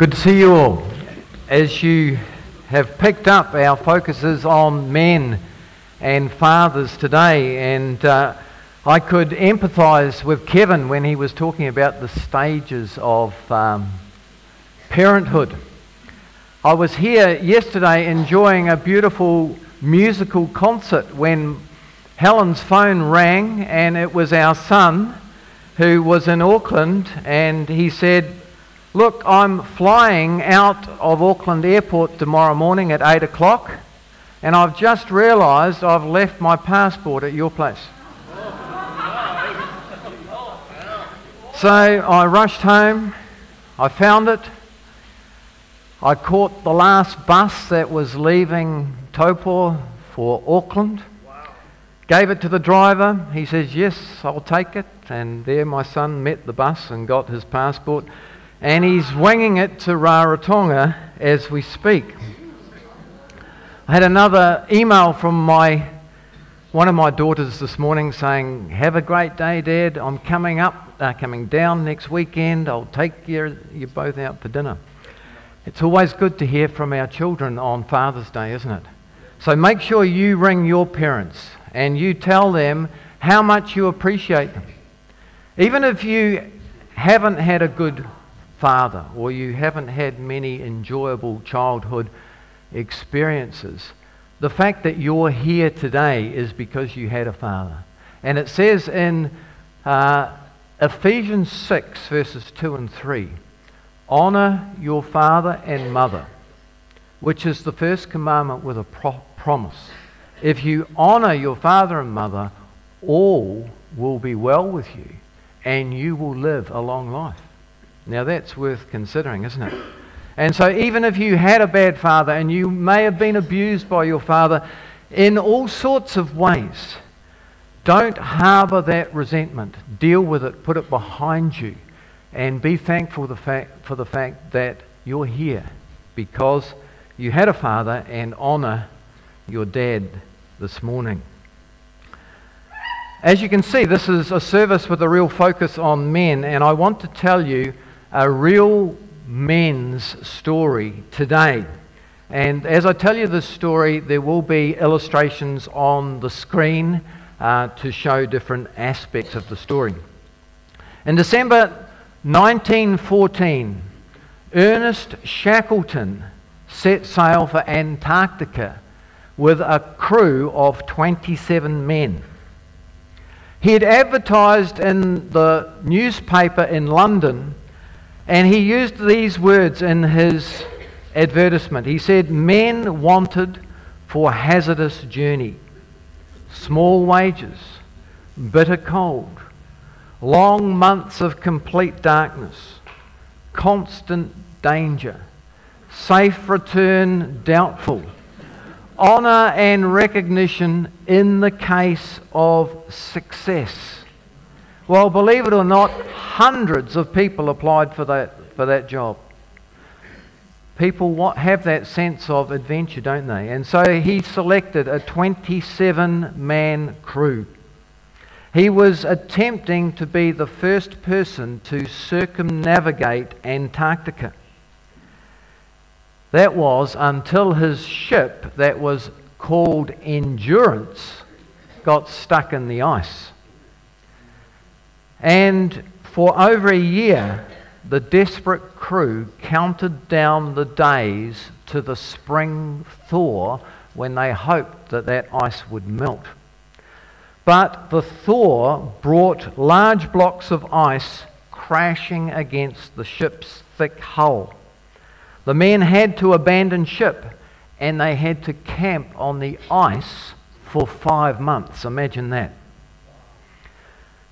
Good to see you all. As you have picked up, our focus is on men and fathers today, and uh, I could empathise with Kevin when he was talking about the stages of um, parenthood. I was here yesterday enjoying a beautiful musical concert when Helen's phone rang, and it was our son who was in Auckland, and he said, Look, I'm flying out of Auckland Airport tomorrow morning at 8 o'clock, and I've just realised I've left my passport at your place. So I rushed home, I found it, I caught the last bus that was leaving Taupo for Auckland. Gave it to the driver. He says, Yes, I'll take it. And there my son met the bus and got his passport and he's winging it to Rarotonga as we speak. I had another email from my one of my daughters this morning saying, "Have a great day, Dad. I'm coming up, uh, coming down next weekend. I'll take you, you both out for dinner." It's always good to hear from our children on Father's Day, isn't it? So make sure you ring your parents and you tell them how much you appreciate them. Even if you haven't had a good father or you haven't had many enjoyable childhood experiences, the fact that you're here today is because you had a father. And it says in uh, Ephesians 6, verses 2 and 3 Honor your father and mother, which is the first commandment with a pro- promise. If you honor your father and mother, all will be well with you, and you will live a long life. Now that's worth considering, isn't it? And so, even if you had a bad father and you may have been abused by your father in all sorts of ways, don't harbour that resentment. Deal with it, put it behind you, and be thankful the fact, for the fact that you're here because you had a father and honour your dad this morning. As you can see, this is a service with a real focus on men, and I want to tell you a real men's story today. And as I tell you this story, there will be illustrations on the screen uh, to show different aspects of the story. In December 1914, Ernest Shackleton set sail for Antarctica with a crew of 27 men. He had advertised in the newspaper in London and he used these words in his advertisement. He said, Men wanted for hazardous journey, small wages, bitter cold, long months of complete darkness, constant danger, safe return doubtful, honour and recognition in the case of success well, believe it or not, hundreds of people applied for that, for that job. People have that sense of adventure, don't they? And so he selected a 27 man crew. He was attempting to be the first person to circumnavigate Antarctica. That was until his ship, that was called Endurance, got stuck in the ice. And for over a year, the desperate crew counted down the days to the spring thaw when they hoped that that ice would melt. But the thaw brought large blocks of ice crashing against the ship's thick hull. The men had to abandon ship and they had to camp on the ice for five months. Imagine that.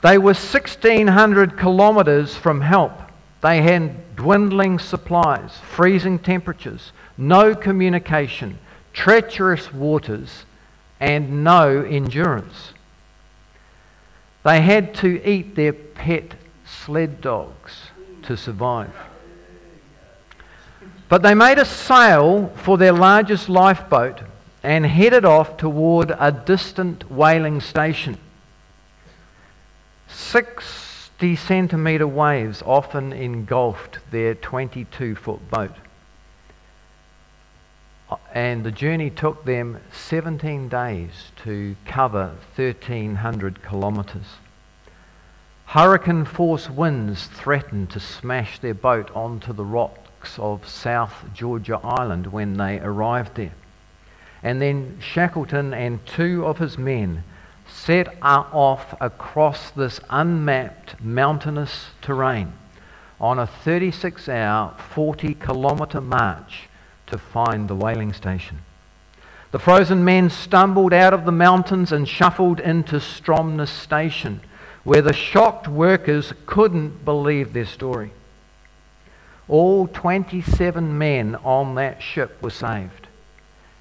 They were 1,600 kilometres from help. They had dwindling supplies, freezing temperatures, no communication, treacherous waters, and no endurance. They had to eat their pet sled dogs to survive. But they made a sail for their largest lifeboat and headed off toward a distant whaling station. Six 60 centimetre waves often engulfed their 22 foot boat. Uh, and the journey took them 17 days to cover 1,300 kilometres. Hurricane force winds threatened to smash their boat onto the rocks of South Georgia Island when they arrived there. And then Shackleton and two of his men set off across this unmapped mountainous terrain on a 36 hour, 40 kilometre march to find the whaling station. The frozen men stumbled out of the mountains and shuffled into Stromness Station where the shocked workers couldn't believe their story. All 27 men on that ship were saved,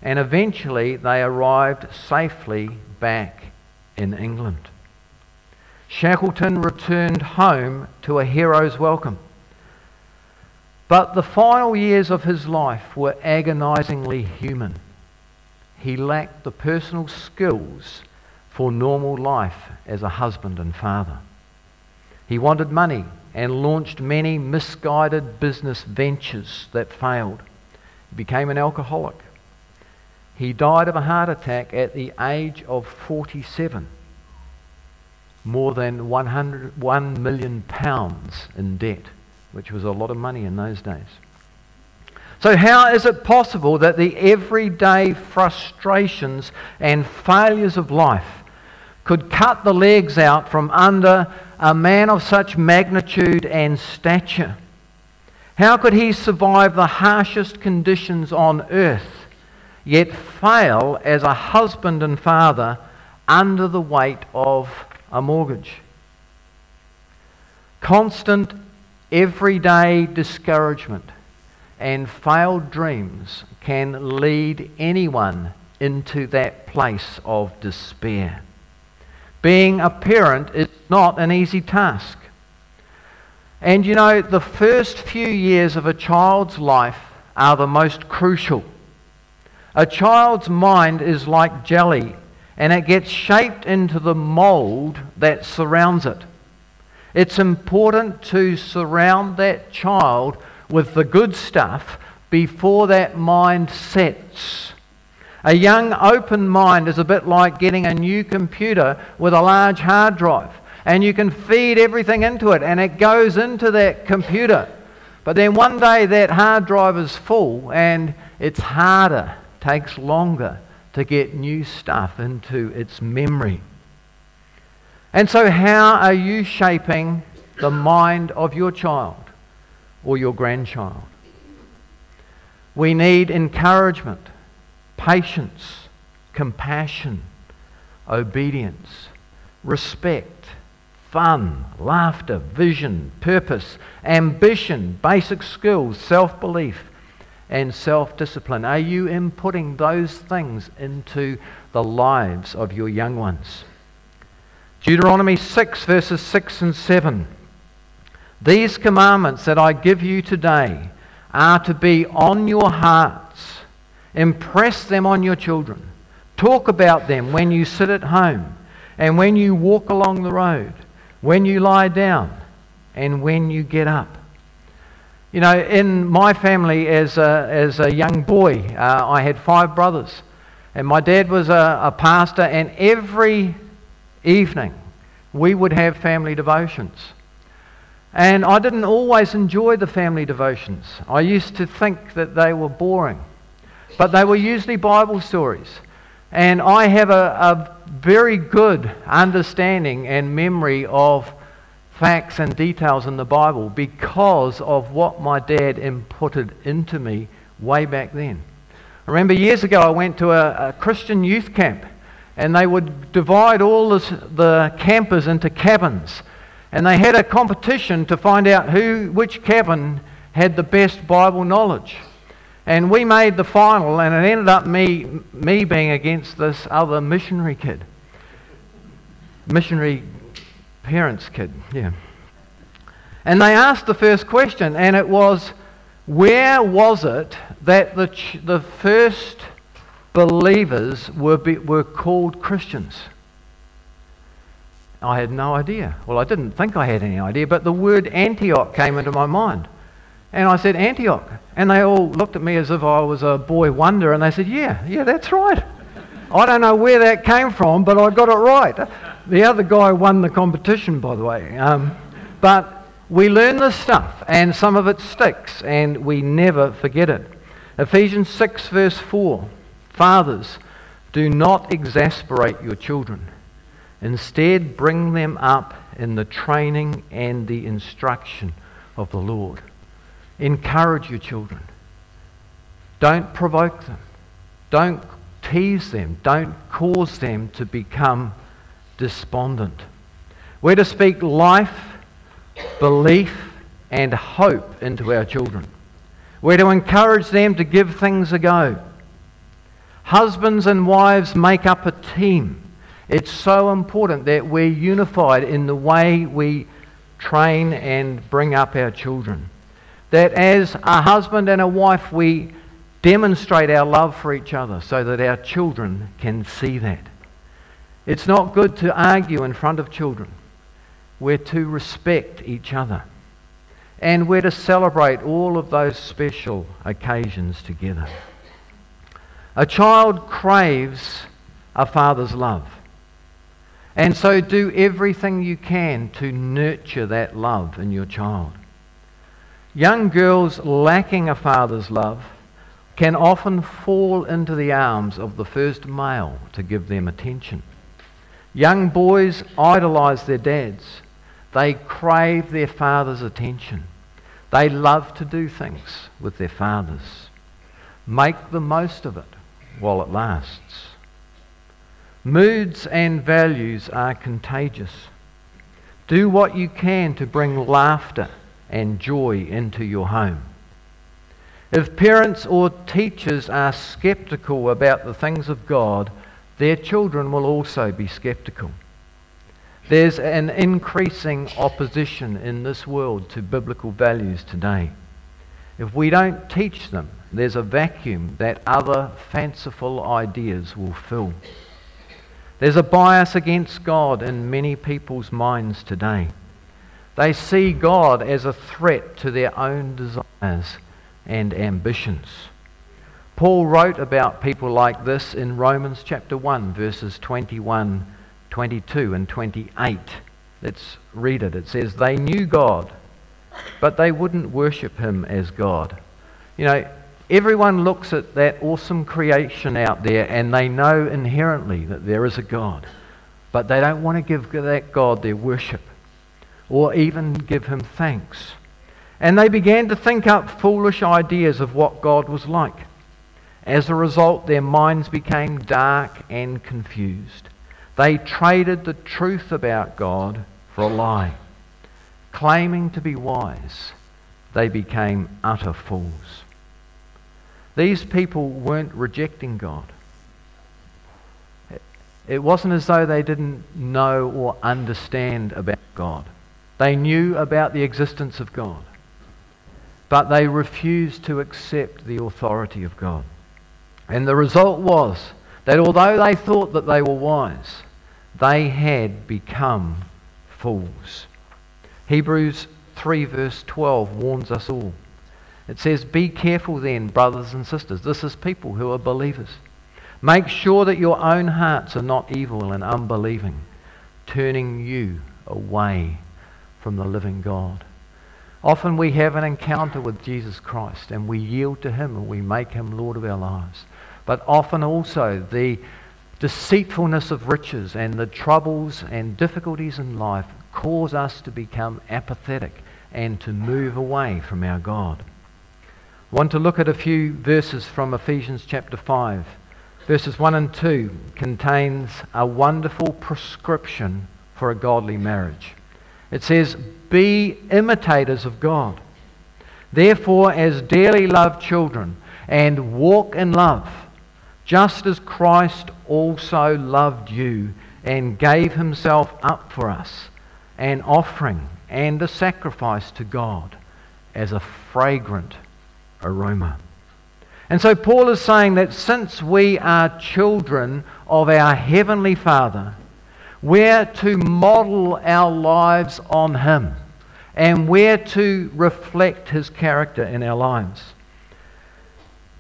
and eventually they arrived safely back in England. Shackleton returned home to a hero's welcome. But the final years of his life were agonizingly human. He lacked the personal skills for normal life as a husband and father. He wanted money and launched many misguided business ventures that failed. He became an alcoholic. He died of a heart attack at the age of 47. More than 100, 1 million pounds in debt, which was a lot of money in those days. So, how is it possible that the everyday frustrations and failures of life could cut the legs out from under a man of such magnitude and stature? How could he survive the harshest conditions on earth, yet fail as a husband and father under the weight of a mortgage? Constant, everyday discouragement and failed dreams can lead anyone into that place of despair. Being a parent is not an easy task. And you know, the first few years of a child's life are the most crucial. A child's mind is like jelly, and it gets shaped into the mold that surrounds it. It's important to surround that child with the good stuff before that mind sets. A young open mind is a bit like getting a new computer with a large hard drive. And you can feed everything into it, and it goes into that computer. But then one day that hard drive is full, and it's harder, takes longer to get new stuff into its memory. And so, how are you shaping the mind of your child or your grandchild? We need encouragement patience, compassion, obedience, respect, fun, laughter, vision, purpose, ambition, basic skills, self belief, and self discipline. Are you inputting those things into the lives of your young ones? Deuteronomy 6, verses 6 and 7. These commandments that I give you today are to be on your hearts. Impress them on your children. Talk about them when you sit at home and when you walk along the road, when you lie down and when you get up. You know, in my family as a, as a young boy, uh, I had five brothers. And my dad was a, a pastor, and every evening we would have family devotions. And I didn't always enjoy the family devotions. I used to think that they were boring. But they were usually Bible stories. And I have a, a very good understanding and memory of facts and details in the Bible because of what my dad inputted into me way back then. I remember years ago I went to a, a Christian youth camp and they would divide all this, the campers into cabins. And they had a competition to find out who, which cabin had the best Bible knowledge. And we made the final, and it ended up me, me being against this other missionary kid. Missionary parents' kid, yeah. And they asked the first question, and it was, where was it that the, ch- the first believers were, be- were called Christians? I had no idea. Well, I didn't think I had any idea, but the word Antioch came into my mind. And I said, Antioch. And they all looked at me as if I was a boy wonder, and they said, Yeah, yeah, that's right. I don't know where that came from, but I got it right. The other guy won the competition, by the way. Um, but we learn this stuff, and some of it sticks, and we never forget it. Ephesians 6, verse 4 Fathers, do not exasperate your children. Instead, bring them up in the training and the instruction of the Lord. Encourage your children. Don't provoke them. Don't tease them. Don't cause them to become despondent. We're to speak life, belief, and hope into our children. We're to encourage them to give things a go. Husbands and wives make up a team. It's so important that we're unified in the way we train and bring up our children. That as a husband and a wife, we demonstrate our love for each other so that our children can see that. It's not good to argue in front of children. We're to respect each other. And we're to celebrate all of those special occasions together. A child craves a father's love. And so do everything you can to nurture that love in your child. Young girls lacking a father's love can often fall into the arms of the first male to give them attention. Young boys idolize their dads. They crave their father's attention. They love to do things with their fathers. Make the most of it while it lasts. Moods and values are contagious. Do what you can to bring laughter and joy into your home. If parents or teachers are skeptical about the things of God, their children will also be skeptical. There's an increasing opposition in this world to biblical values today. If we don't teach them, there's a vacuum that other fanciful ideas will fill. There's a bias against God in many people's minds today. They see God as a threat to their own desires and ambitions. Paul wrote about people like this in Romans chapter 1, verses 21, 22, and 28. Let's read it. It says, They knew God, but they wouldn't worship him as God. You know, Everyone looks at that awesome creation out there and they know inherently that there is a God. But they don't want to give that God their worship or even give him thanks. And they began to think up foolish ideas of what God was like. As a result, their minds became dark and confused. They traded the truth about God for a lie. Claiming to be wise, they became utter fools. These people weren't rejecting God. It wasn't as though they didn't know or understand about God. They knew about the existence of God, but they refused to accept the authority of God. And the result was that although they thought that they were wise, they had become fools. Hebrews 3, verse 12 warns us all. It says, Be careful then, brothers and sisters. This is people who are believers. Make sure that your own hearts are not evil and unbelieving, turning you away from the living God. Often we have an encounter with Jesus Christ and we yield to Him and we make Him Lord of our lives. But often also the deceitfulness of riches and the troubles and difficulties in life cause us to become apathetic and to move away from our God. I want to look at a few verses from Ephesians chapter 5. Verses 1 and 2 contains a wonderful prescription for a godly marriage. It says, Be imitators of God. Therefore, as dearly loved children, and walk in love, just as Christ also loved you and gave himself up for us, an offering and a sacrifice to God as a fragrant aroma. And so Paul is saying that since we are children of our Heavenly Father, We're to model our lives on Him and we're to reflect His character in our lives.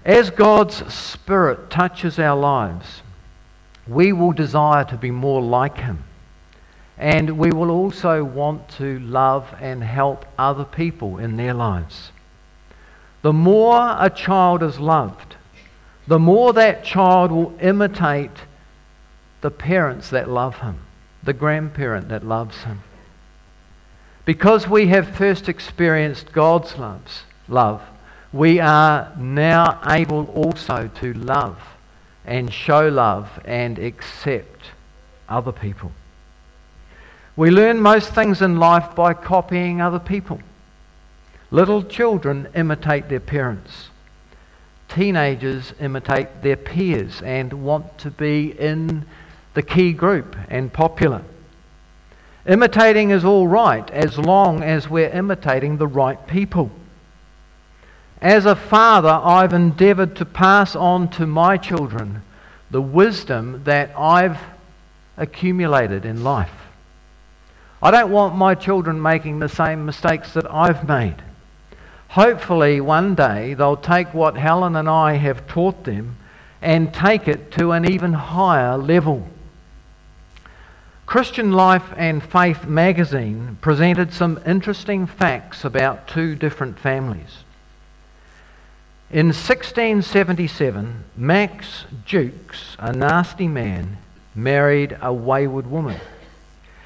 As God's Spirit touches our lives, we will desire to be more like Him. And we will also want to love and help other people in their lives. The more a child is loved, the more that child will imitate the parents that love him, the grandparent that loves him. Because we have first experienced God's loves, love, we are now able also to love and show love and accept other people. We learn most things in life by copying other people. Little children imitate their parents. Teenagers imitate their peers and want to be in the key group and popular. Imitating is all right as long as we're imitating the right people. As a father, I've endeavored to pass on to my children the wisdom that I've accumulated in life. I don't want my children making the same mistakes that I've made. Hopefully, one day they'll take what Helen and I have taught them and take it to an even higher level. Christian Life and Faith magazine presented some interesting facts about two different families. In 1677, Max Jukes, a nasty man, married a wayward woman.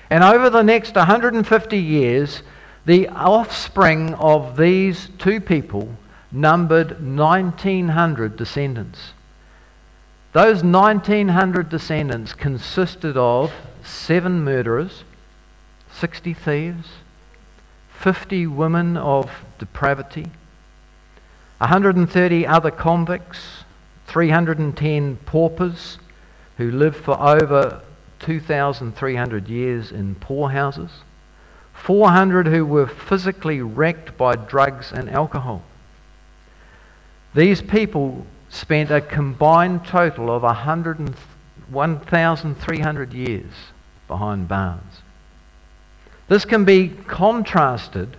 And over the next 150 years, the offspring of these two people numbered 1,900 descendants. Those 1,900 descendants consisted of seven murderers, 60 thieves, 50 women of depravity, 130 other convicts, 310 paupers who lived for over 2,300 years in poorhouses. 400 who were physically wrecked by drugs and alcohol. These people spent a combined total of 1,300 years behind bars. This can be contrasted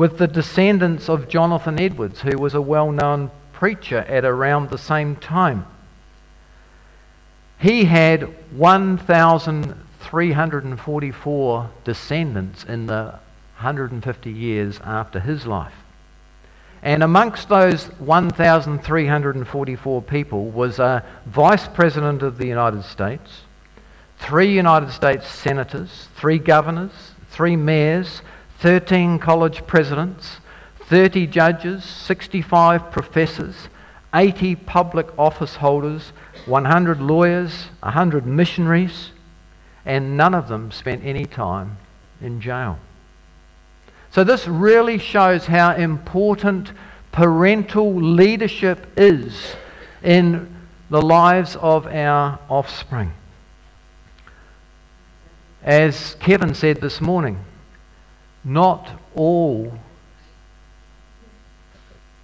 with the descendants of Jonathan Edwards, who was a well known preacher at around the same time. He had 1,344 descendants in the 150 years after his life. And amongst those 1,344 people was a vice president of the United States, three United States senators, three governors, three mayors, 13 college presidents, 30 judges, 65 professors, 80 public office holders, 100 lawyers, 100 missionaries, and none of them spent any time in jail. So, this really shows how important parental leadership is in the lives of our offspring. As Kevin said this morning, not all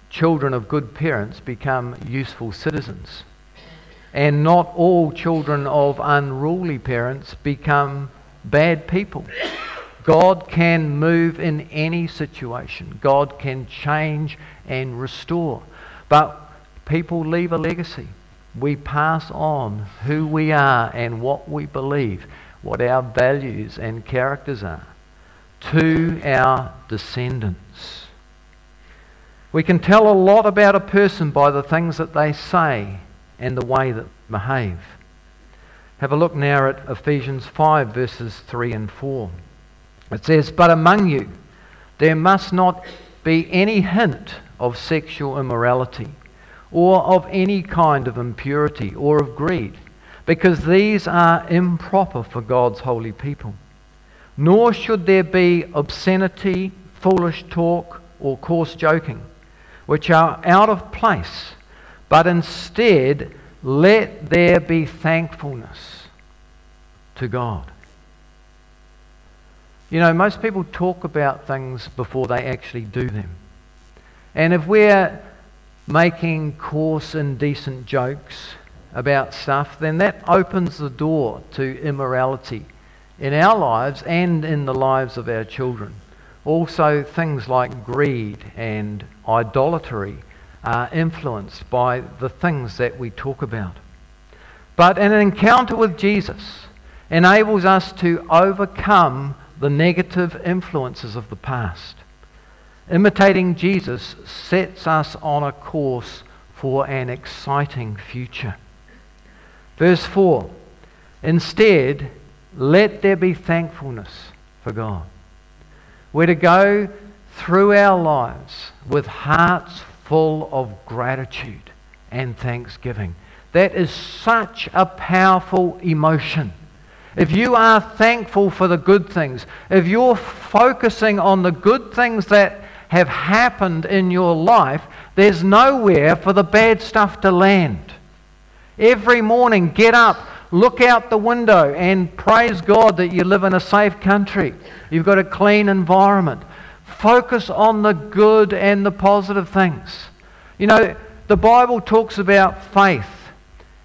children of good parents become useful citizens. And not all children of unruly parents become bad people. God can move in any situation. God can change and restore. But people leave a legacy. We pass on who we are and what we believe, what our values and characters are, to our descendants. We can tell a lot about a person by the things that they say and the way that they behave. Have a look now at Ephesians 5, verses 3 and 4. It says, But among you there must not be any hint of sexual immorality, or of any kind of impurity, or of greed, because these are improper for God's holy people. Nor should there be obscenity, foolish talk, or coarse joking, which are out of place but instead, let there be thankfulness to God. You know, most people talk about things before they actually do them. And if we're making coarse, indecent jokes about stuff, then that opens the door to immorality in our lives and in the lives of our children. Also, things like greed and idolatry are influenced by the things that we talk about. But an encounter with Jesus enables us to overcome the negative influences of the past. Imitating Jesus sets us on a course for an exciting future. Verse 4 Instead, let there be thankfulness for God. We're to go through our lives with hearts full of gratitude and thanksgiving. That is such a powerful emotion. If you are thankful for the good things, if you're focusing on the good things that have happened in your life, there's nowhere for the bad stuff to land. Every morning, get up, look out the window, and praise God that you live in a safe country. You've got a clean environment. Focus on the good and the positive things. You know, the Bible talks about faith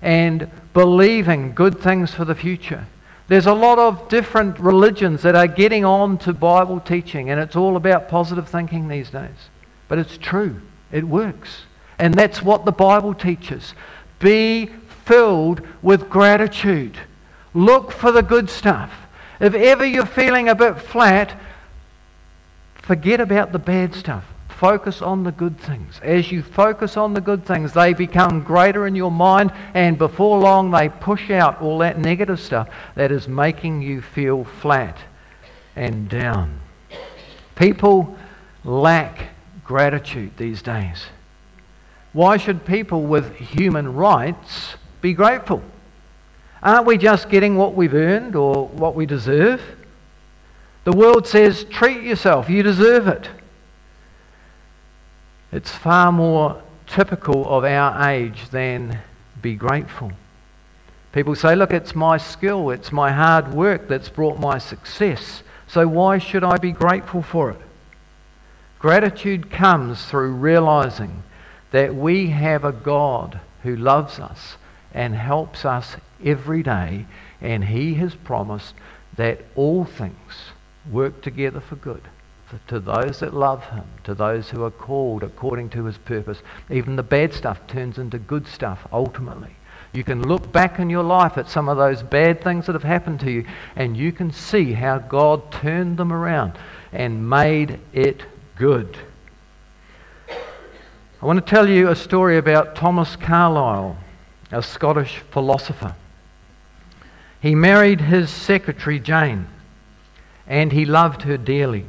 and believing good things for the future. There's a lot of different religions that are getting on to Bible teaching, and it's all about positive thinking these days. But it's true, it works. And that's what the Bible teaches. Be filled with gratitude. Look for the good stuff. If ever you're feeling a bit flat, forget about the bad stuff. Focus on the good things. As you focus on the good things, they become greater in your mind, and before long, they push out all that negative stuff that is making you feel flat and down. People lack gratitude these days. Why should people with human rights be grateful? Aren't we just getting what we've earned or what we deserve? The world says, treat yourself, you deserve it. It's far more typical of our age than be grateful. People say, look, it's my skill, it's my hard work that's brought my success, so why should I be grateful for it? Gratitude comes through realizing that we have a God who loves us and helps us every day, and He has promised that all things work together for good to those that love him, to those who are called according to his purpose. Even the bad stuff turns into good stuff ultimately. You can look back in your life at some of those bad things that have happened to you, and you can see how God turned them around and made it good. I want to tell you a story about Thomas Carlyle, a Scottish philosopher. He married his secretary, Jane, and he loved her dearly.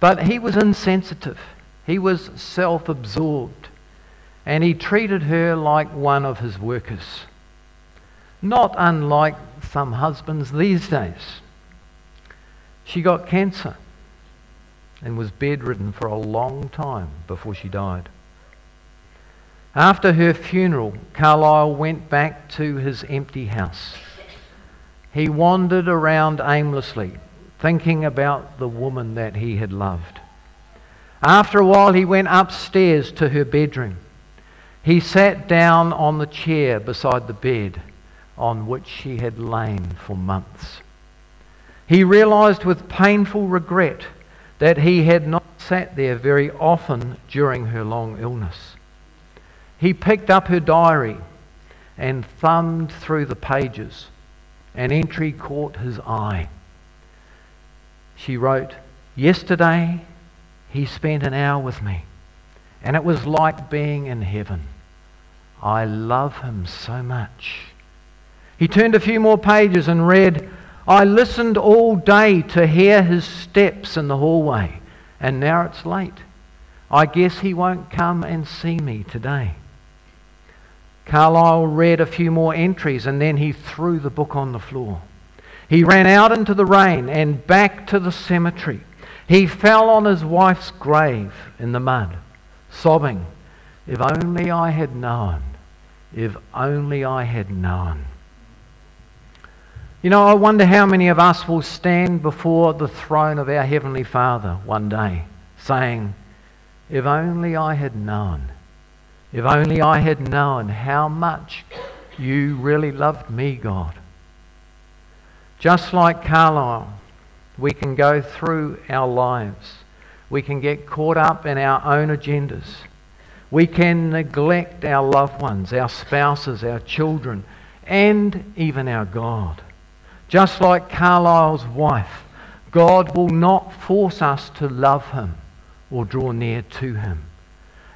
But he was insensitive. He was self absorbed. And he treated her like one of his workers. Not unlike some husbands these days. She got cancer and was bedridden for a long time before she died. After her funeral, Carlyle went back to his empty house. He wandered around aimlessly, thinking about the woman that he had loved. After a while, he went upstairs to her bedroom. He sat down on the chair beside the bed on which she had lain for months. He realized with painful regret that he had not sat there very often during her long illness. He picked up her diary and thumbed through the pages. An entry caught his eye she wrote, Yesterday he spent an hour with me, and it was like being in heaven. I love him so much. He turned a few more pages and read, I listened all day to hear his steps in the hallway, and now it's late. I guess he won't come and see me today. Carlyle read a few more entries and then he threw the book on the floor. He ran out into the rain and back to the cemetery. He fell on his wife's grave in the mud, sobbing, If only I had known. If only I had known. You know, I wonder how many of us will stand before the throne of our Heavenly Father one day saying, If only I had known. If only I had known how much you really loved me, God. Just like Carlyle, we can go through our lives. We can get caught up in our own agendas. We can neglect our loved ones, our spouses, our children, and even our God. Just like Carlyle's wife, God will not force us to love him or draw near to him.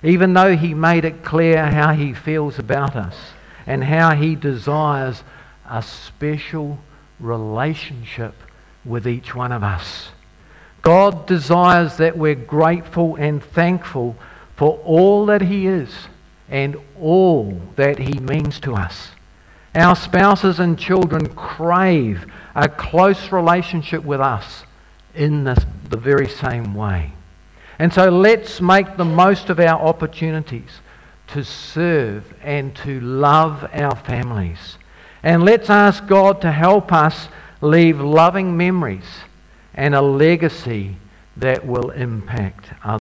Even though he made it clear how he feels about us and how he desires a special relationship with each one of us. God desires that we're grateful and thankful for all that He is and all that He means to us. Our spouses and children crave a close relationship with us in this, the very same way. And so let's make the most of our opportunities to serve and to love our families. And let's ask God to help us leave loving memories and a legacy that will impact others.